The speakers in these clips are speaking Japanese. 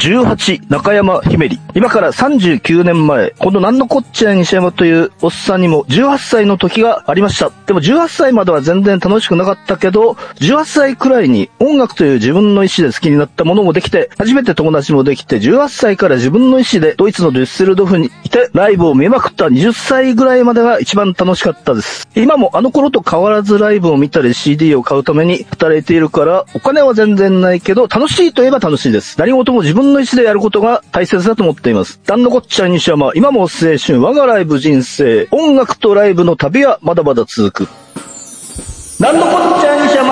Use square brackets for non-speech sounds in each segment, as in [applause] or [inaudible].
18中山姫里。今から39年前、このなんのこっちゃ西山というおっさんにも18歳の時がありました。でも18歳までは全然楽しくなかったけど、18歳くらいに音楽という自分の意思で好きになったものもできて、初めて友達もできて、18歳から自分の意思でドイツのデュッセルドフにいて、ライブを見まくった20歳ぐらいまでが一番楽しかったです。今もあの頃と変わらずライブを見たり CD を買うために働いているから、お金は全然ないけど、楽しいといえば楽しいです。何事も自分の意思でやることが大切だと思っています。なんのこっちゃ西山、今も青春、我がライブ人生、音楽とライブの旅はまだまだ続く。なんのこっちゃ西山、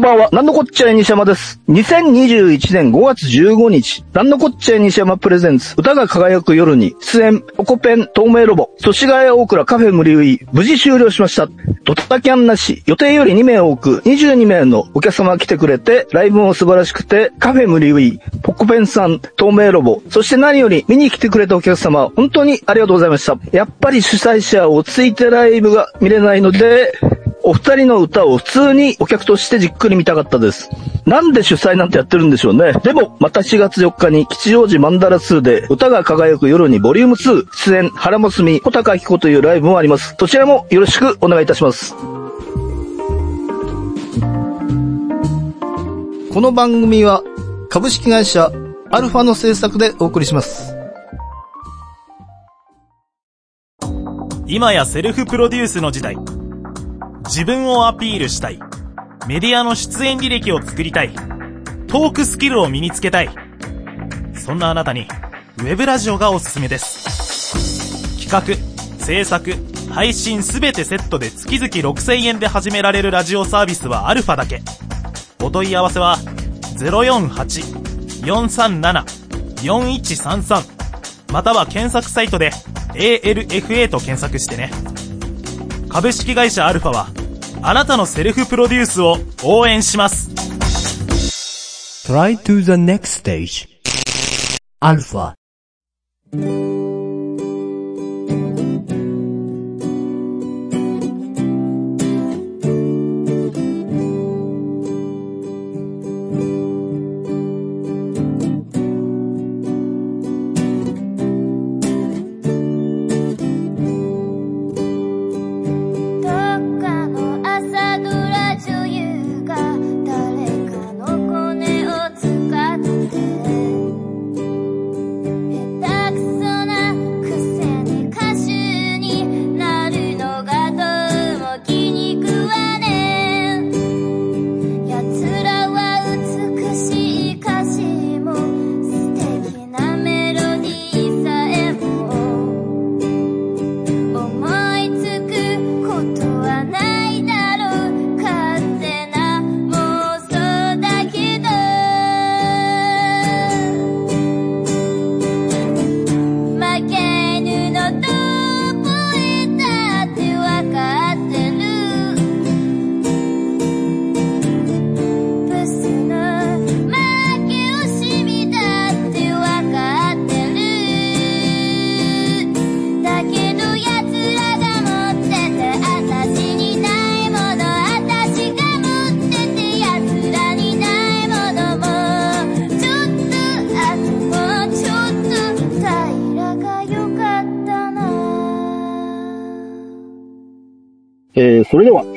んばんは、なんのこっちゃい西山です。2021年5月15日、なんのこっちゃい西山プレゼンツ、歌が輝く夜に、出演、ポコペン、透明ロボ、祖師ヶ谷大倉カフェ無理ウイ、無事終了しました。ドタキャンなし、予定より2名多く、22名のお客様が来てくれて、ライブも素晴らしくて、カフェ無理ウイ、ポコペンさん、透明ロボ、そして何より見に来てくれたお客様、本当にありがとうございました。やっぱり主催者は落ち着いてライブが見れないので、お二人の歌を普通にお客としてじっくり見たかったです。なんで主催なんてやってるんでしょうね。でも、また4月4日に吉祥寺マンダラ2で歌が輝く夜にボリューム2出演原ますみ小高彦というライブもあります。そちらもよろしくお願いいたします。この番組は株式会社アルファの制作でお送りします。今やセルフプロデュースの時代。自分をアピールしたい。メディアの出演履歴を作りたい。トークスキルを身につけたい。そんなあなたに、ウェブラジオがおすすめです。企画、制作、配信すべてセットで月々6000円で始められるラジオサービスはアルファだけ。お問い合わせは、048-437-4133または検索サイトで ALFA と検索してね。株式会社アルファは、あなたのセルフプロデュースを応援します。Try to the next stage. Alpha.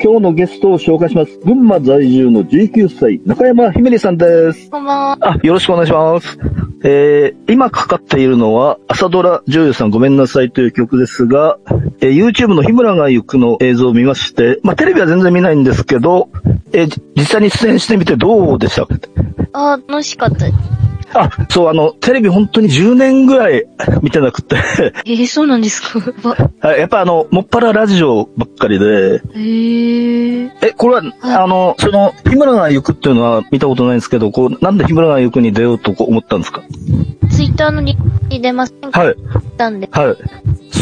今日のゲストを紹介します。群馬在住の19歳、中山ひめりさんです。こんばんはあ、よろしくお願いします。えー、今かかっているのは、朝ドラ女優さんごめんなさいという曲ですが、えー YouTube の日村が行くの映像を見まして、まあ、テレビは全然見ないんですけど、えーじ実際に出演してみてどうでした？あ楽しかったあ、そう、あの、テレビ本当に10年ぐらい見てなくて、えー、そうなんですか？やっぱあの、もっぱらラジオばっかりで、へー。え、これは、あの、その、日村が行くっていうのは見たことないんですけど、こう、なんで日村が行くに出ようと思ったんですか？ツイッターのリンクに出ませんか？はい。ったんで。はい。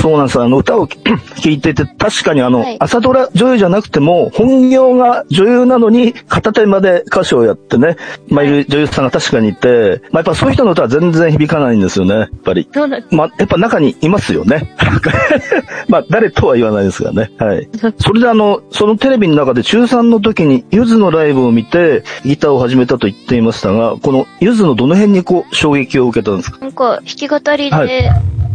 そうなんです。あの、歌を聴 [clears throat] いてて、確かにあの、はい朝ドラ女優じゃなくても、本業が女優なのに、片手まで歌手をやってね、まあ、いる女優さんが確かにいて、まあ、やっぱそういう人の歌は全然響かないんですよね、やっぱり。そうなんまあ、やっぱ中にいますよね。[laughs] まあ、誰とは言わないですがね。はい。それであの、そのテレビの中で中3の時に、ゆずのライブを見て、ギターを始めたと言っていましたが、このゆずのどの辺にこう、衝撃を受けたんですか？なんか、弾き語りはいで、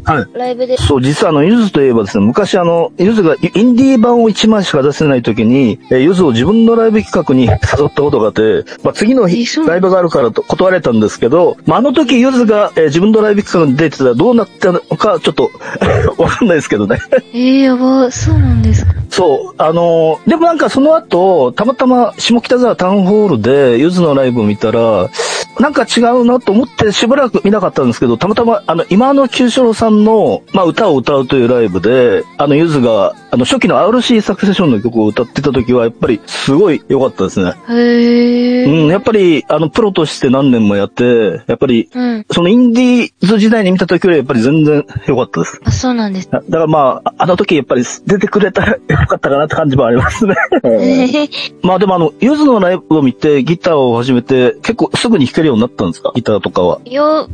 はい。ライブで、そう、実はあの、ゆずといえばですね、昔あの、ゆずがインディー版を1枚しか出せない時に、えーゆずを自分のライブ企画に [laughs] 誘ったことがあって、まあ、次の日ライブがあるからと断られたんですけど、まあ、あの時ゆずが、えー自分のライブ企画に出てたらどうなったのか、ちょっと、[laughs] わかんないですけどね。えー、やば、そうなんですか。そう、あのーでもなんかその後、たまたま下北沢タウンホールでゆずのライブを見たら、なんか違うなと思ってしばらく見なかったんですけど、たまたま、あの、今の九四郎さんの、まあ、歌を歌うというライブで、あの、ゆずが、あの、初期の RC サクセションの曲を歌ってた時は、やっぱりすごい良かったですね。へー。うん、やっぱり、あの、プロとして何年もやって、やっぱり、うん。そのインディーズ時代に見た時よりやっぱり全然良かったです。あ、そうなんです。だからまあ、あの時やっぱり出てくれたらよかったかなって感じもありますね。[laughs] まあでもあの、ゆずのライブを見てギターを始めて結構すぐに弾けるようになったんですか？ギターとかは。よ、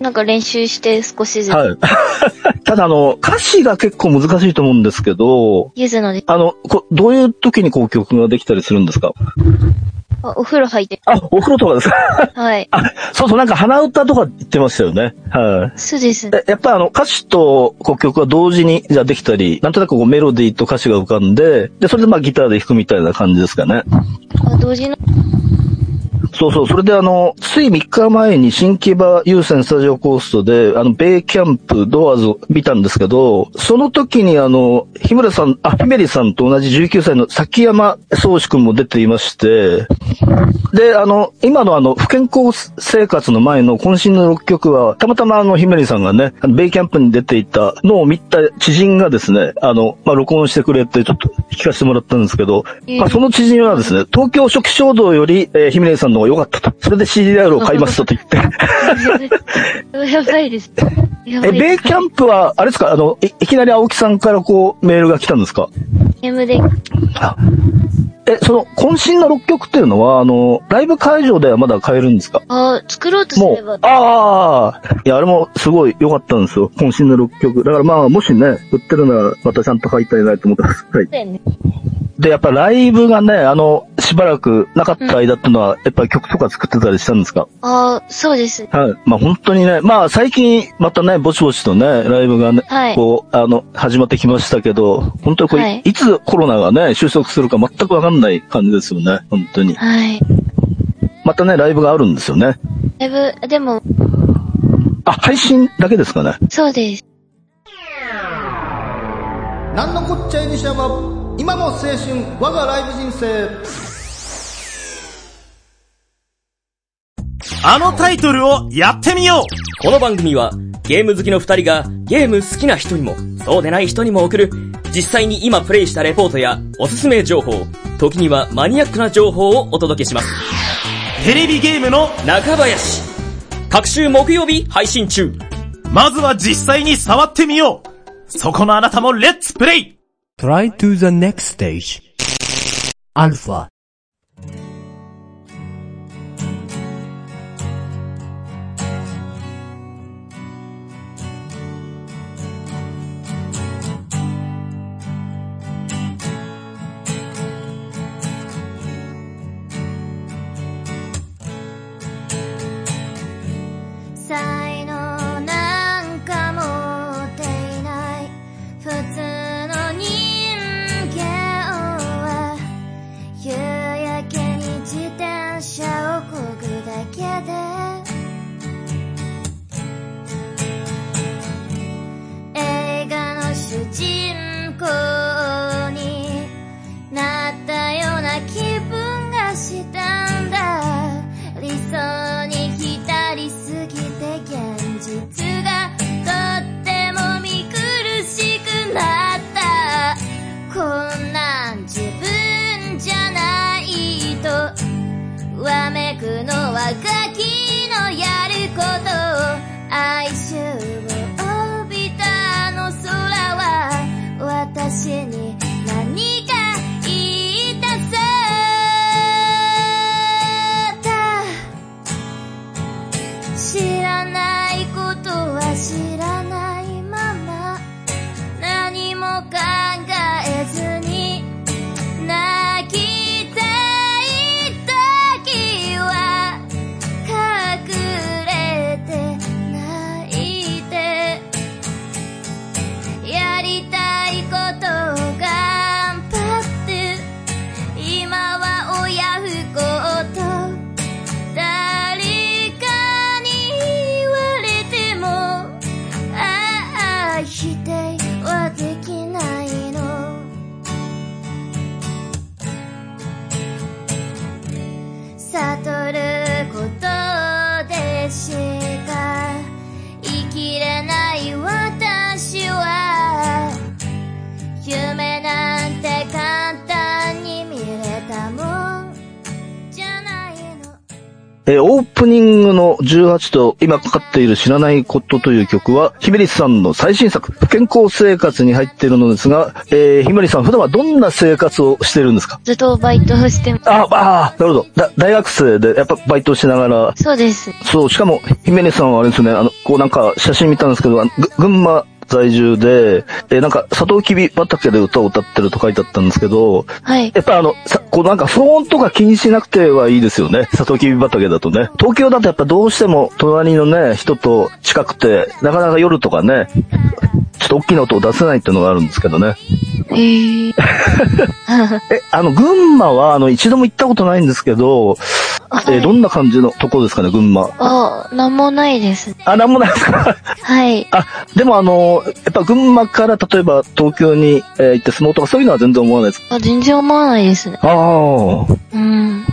なんか練習して少しずつ、はい。[laughs] ただあの、歌詞が結構難しいと思うんですけど、ゆずので、あの、こどういう時にこう曲ができたりするんですか？あお風呂入って、あ、お風呂とかですか？はい。[laughs] あ、そうそう、なんか鼻歌とか言ってましたよね。はい。そうです。えやっぱりあの歌詞とこう曲が同時にじゃあできたり、なんとなくこうメロディーと歌詞が浮かんで、で、それでまあギターで弾くみたいな感じですかね。あ同時の、そうそう、それであの、つい3日前に新木場優先スタジオコーストで、あの、ベイキャンプドアーズを見たんですけど、その時にあの、日村さん、あ、ひめりさんと同じ19歳の崎山宗志くんも出ていまして、で、あの、今のあの、不健康生活の前の渾身の6曲は、たまたまあの、ひめりさんがね、ベイキャンプに出ていたのを見た知人がですね、あの、まあ、録音してくれて、ちょっと聞かせてもらったんですけど、ええまあ、その知人はですね、東京初期衝動より、えー、ひめりさんの方が良かったと。それで CDR を買いましたと言って。やばいです。え。ベイキャンプは、あれですかあの、い、いきなり青木さんからこう、メールが来たんですか？M で、あえ、その、渾身の6曲っていうのは、あの、ライブ会場ではまだ買えるんですか？あ、作ろうとすもればう、、ああ、いや、あれもすごい良かったんですよ。渾身の6曲。だからまあ、もしね、売ってるなら、またちゃんと買いたいなと思ってます。はい。で、やっぱライブがね、あの、しばらくなかった間っていうのは、やっぱり曲とか作ってたりしたんですか？あ、そうです。はい。まあ本当にね、まあ最近またね、ぼちぼちとね、ライブがね、はいこう、あの、始まってきましたけど、本当にこれ、はいい、つコロナがね、収束するか全くわかんない感じですよね、本当に。はい。またね、ライブがあるんですよね。だいぶ、でも、あ、配信だけですかね？そうです。なんのこっちゃいにしやま今の青春我がライブ人生あのタイトルをやってみようこの番組はゲーム好きの二人がゲーム好きな人にもそうでない人にも送る実際に今プレイしたレポートやおすすめ情報、時にはマニアックな情報をお届けします。テレビゲームの、中林各週木曜日配信中まずは実際に触ってみようそこのあなたもレッツプレイ Try to the next stage. Alpha. 才 Sato. えーオープニングの18と今かかっている知らないことという曲は、ひめりさんの最新作、不健康生活に入っているのですが、えー、ひめりさん普段はどんな生活をしてるんですか？ずっとバイトをしてます。あ、あーなるほど。だ大学生で、やっぱバイトしながら、そうです。そう、しかも、ひめりさんはあれですね、あの、こうなんか写真見たんですけど、ぐ群馬在住で、えーなんか、サトウキビ畑で歌を歌ってると書いてあったんですけど、はい。やっぱあの、さ、こうなんか騒音とか気にしなくてはいいですよね。サトウキビ畑だとね。東京だとやっぱどうしても隣のね、人と近くて、なかなか夜とかね、ちょっと大きな音を出せないっていうのがあるんですけどね。へー。[laughs] え、あの、群馬はあの、一度も行ったことないんですけど、えーどんな感じのとこですかね、群馬。あ、なんもないです。あ、なんもないですかはい。あ、でもあの、やっぱ群馬から例えば東京に、えー行って相撲とかそういうのは全然思わないです。あ、全然思わないですね。ああ。うん。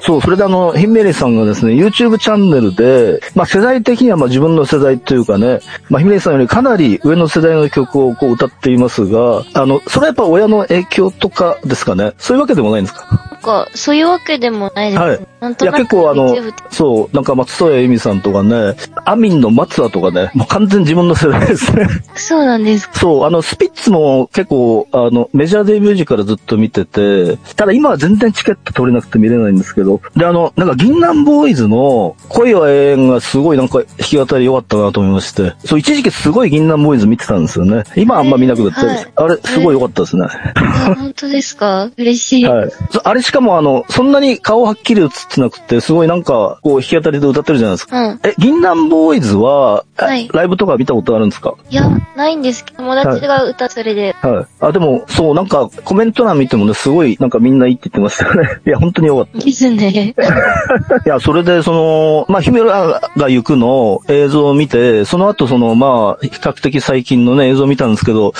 そう、それであの、ヒンメリさんがですね、YouTube チャンネルで、まあ世代的にはまあ自分の世代というかね、まあヒンメリさんよりかなり上の世代の曲をこう歌っていますが、あの、それはやっぱ親の影響とかですかね？そういうわけでもないんですか？なんか、そういうわけでもないです。はいいや、結構あのそう、なんか松任谷由実さんとかね、アミンの松田とかね、もう完全に自分の世代ですね。そうなんです。そう、あの、スピッツも結構、あの、メジャーデビュー時からずっと見てて、ただ今は全然チケット取れなくて見れないんですけど、で、あの、なんか銀杏ボーイズの恋は永遠がすごいなんか弾き語り良かったなと思いまして、そう、一時期すごい銀杏ボーイズ見てたんですよね。今はあんま見なくなって、はいあれ、すごい良かったですね。あ、本当ですか？嬉しい。はい。そあれしかもあの、そんなに顔はっきり映ってなくて、すごいなんか、こう弾き語りで歌ってるじゃないですか。うん。え、銀杏ボーイズは、えはいライブとか見たことあるんですか？いや、ないんですけど、友達が歌それで。はい。あ、でも、そう、なんか、コメント欄見てもね、すごい、なんかみんないいって言ってましたよね。[laughs] いや、本当によかっですね。た。[laughs] いや、それで、その、まあ、ヒメラが行くの映像を見て、その後、その、まあ、比較的最近のね、映像を見たんですけど、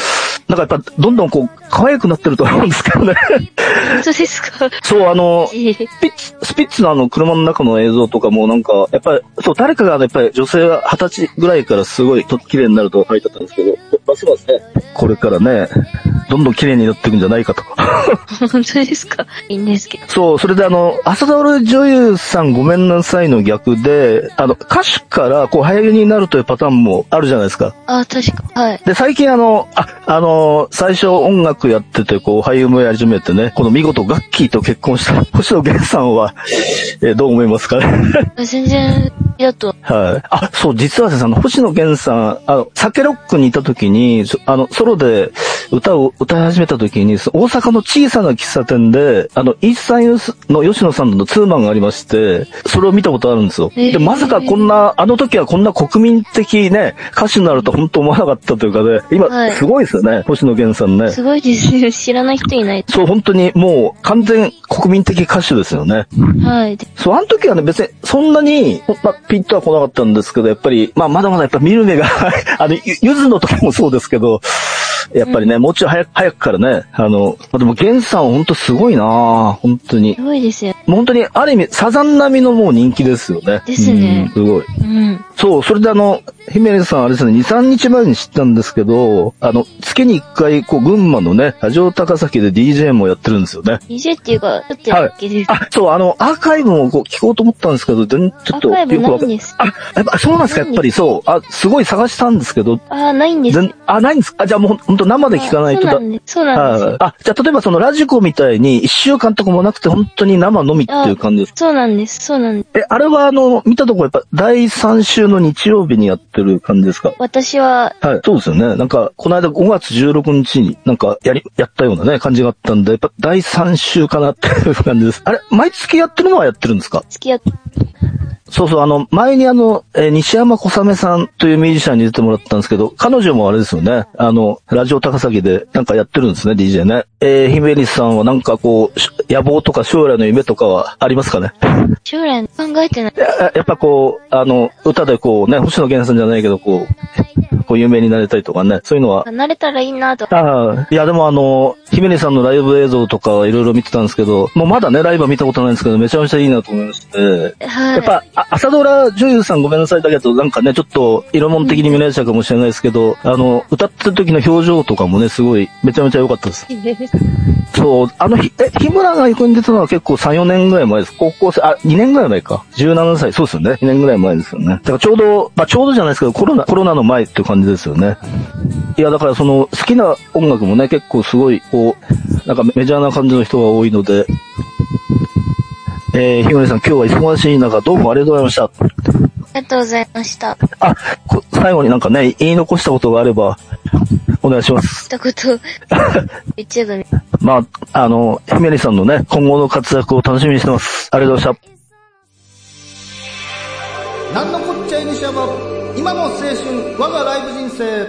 なんかやっぱ、どんどんこう、可愛くなってると思うんですけどね。本当ですかそう、あの、スピッツ、スピッツのあの車の中の映像とかもなんか、やっぱり、そう、誰かがやっぱり女性が二十歳ぐらいからすごいと綺麗になると書いてあったんですけど、ますますね、これからね、どんどん綺麗になっていくんじゃないかと。本当ですかいいんですけど。そう、それであの、朝ドラ女優さんごめんなさいの逆で、あの、歌手からこう俳優になるというパターンもあるじゃないですか。あ、確か。はい。で、最近あの、あ、あの、最初音楽やってて、こう、俳優もやり始めてね、この見事ガッキーと結婚した [laughs] 星野源さんは、えーどう思いますかね？[laughs] 全然、だと。はい。あ、そう、実はですね、あの、星野源さん、あの、酒ロックにいた時に、そあの、ソロで歌を歌い始めた時に、そ大阪の小さな喫茶店で、あの、イースタンユースの吉野さんのツーマンがありまして、それを見たことあるんですよ。で、まさかこんな、あの時はこんな国民的ね、歌手になると本当思わなかったというかね、今、はいすごいですよね、星野源さんね。すごいですね。知らない人いない。そう、本当にもう完全国民的歌手ですよね。はい。でそう、あの時はね、別に、そんなに、まあ、ピンとは来なかったんですけど、やっぱり、まあ、まだまだやっぱ見る目が、[laughs] あの、ゆゆずの時もそうですけど、やっぱりね、もうちょい早く、早くからね、あの、まあ、でも、ゲンさんは本当すごいな本当にす。ごいですよ。もう本当に、ある意味、サザン並みのもう人気ですよね。ですねうんすごい。うん。そう、それであの、ヒメレさんあれですね、2、3日前に知ったんですけど、あの、月に1回、こう、群馬のね、ラジオ高崎で DJ もやってるんですよね。DJ っていうか、ちょっとやっけです。あ、そう、あの、アーカイブもこう聞こうと思ったんですけど、ちょっとよくわかんないんですあ、やっぱ、そうなんですか、やっぱりそう。あ、すごい探したんですけど、あー、ないんです。全あ、ないんですかあ、じゃあもうほんほんと生で聞かないとだそうなん。です。そうなんですよ。はいあ、じゃあ例えばそのラジコみたいに一週間とかもなくて本当に生のみっていう感じです。そうなんです。そうなんです。え、あれはあの、見たとこやっぱ第3週の日曜日にやってる感じですか？私は、はい、そうですよね。なんか、この間5月16日になんかやり、やったようなね、感じがあったんで、やっぱ第3週かなっていう感じです。あれ、毎月やってるのはやってるんですか？付き合って、そうそう、あの、前にあの、えー西山小雨さんというミュージシャンに出てもらったんですけど、彼女もあれですよね。あの、ラジオ高崎でなんかやってるんですね、DJ ね。えー、ヒメリスさんはなんかこう、し野望とか将来の夢とかはありますかね？将来考えてない。ややっぱこう、あの、歌でこうね、星野源さんじゃないけど、こう、こう有名になりたいとかね、そういうのは離れたらいいなと。ああ、いやでもあの、姫根さんのライブ映像とかはいろいろ見てたんですけど、もうまだね、ライブは見たことないんですけど、めちゃめちゃいいなと思いまして、はい。やっぱ、あ朝ドラ女優さんごめんなさいだけど、なんかね、ちょっと、色物的に見られちゃうかもしれないですけど、あの、歌ってる時の表情とかもね、すごい、めちゃめちゃ良かったです。[laughs] そう、あの日、え、日村が横に出たのは結構3、4年ぐらい前です。高校生、あ、2年ぐらい前か。17歳、そうですよね。2年ぐらい前ですよね。だからちょうど、まあちょうどじゃないですけど、コロナ、コロナの前っていう感じですよね。いや、だからその、好きな音楽もね、結構すごい、こう、なんかメジャーな感じの人が多いので、えー、ひむりさん、今日は忙しい中、どうもありがとうございました。ありがとうございました。あ、こ最後になんかね、言い残したことがあれば、お願いします。一言、言っちゃダメ。まあ、あの、ひめりさんのね、今後の活躍を楽しみにしてます。ありがとうございました。なんのこっちゃい西山今の青春我がライブ人生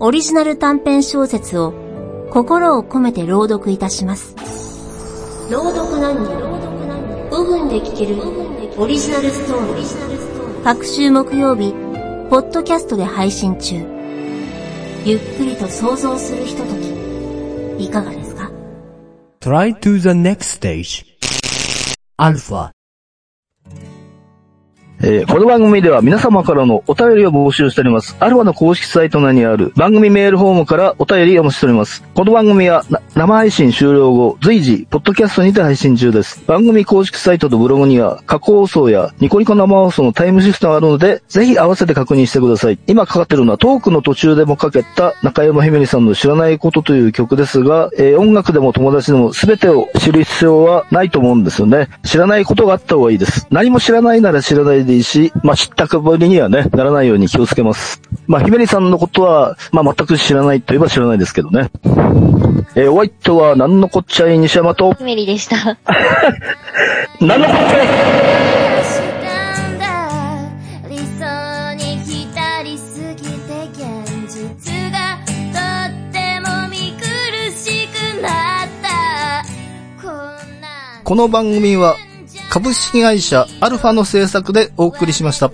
オリジナル短編小説を心を込めて朗読いたします。朗読何人5分で聞けるオリジナルストーリー。各週木曜日、ポッドキャストで配信中。ゆっくりと想像するひととき、いかがですか？Try to the next stage. Alpha. えーこの番組では皆様からのお便りを募集しております。アルファの公式サイト内にある番組メールフォームからお便りをお待ちしております。この番組は生配信終了後、随時、ポッドキャストにて配信中です。番組公式サイトとブログには過去放送やニコニコ生放送のタイムシフトがあるので、ぜひ合わせて確認してください。今かかってるのはトークの途中でもかけた中山ひめりさんの知らないことという曲ですが、えー音楽でも友達でも全てを知る必要はないと思うんですよね。知らないことがあった方がいいです。何も知らないなら知らないでいいし、まあ、知ったかぶりにはね、ならないように気をつけます。まあ、ひめりさんのことは、まあ、全く知らないといえば知らないですけどね。えーお相手は、なんのこっちゃい西山と、メリーでした。[laughs] なんのこっちゃい？したんだ理想に浸りすぎて現実がとっても見苦しくなったこんなこの番組は株式会社アルファの制作でお送りしました。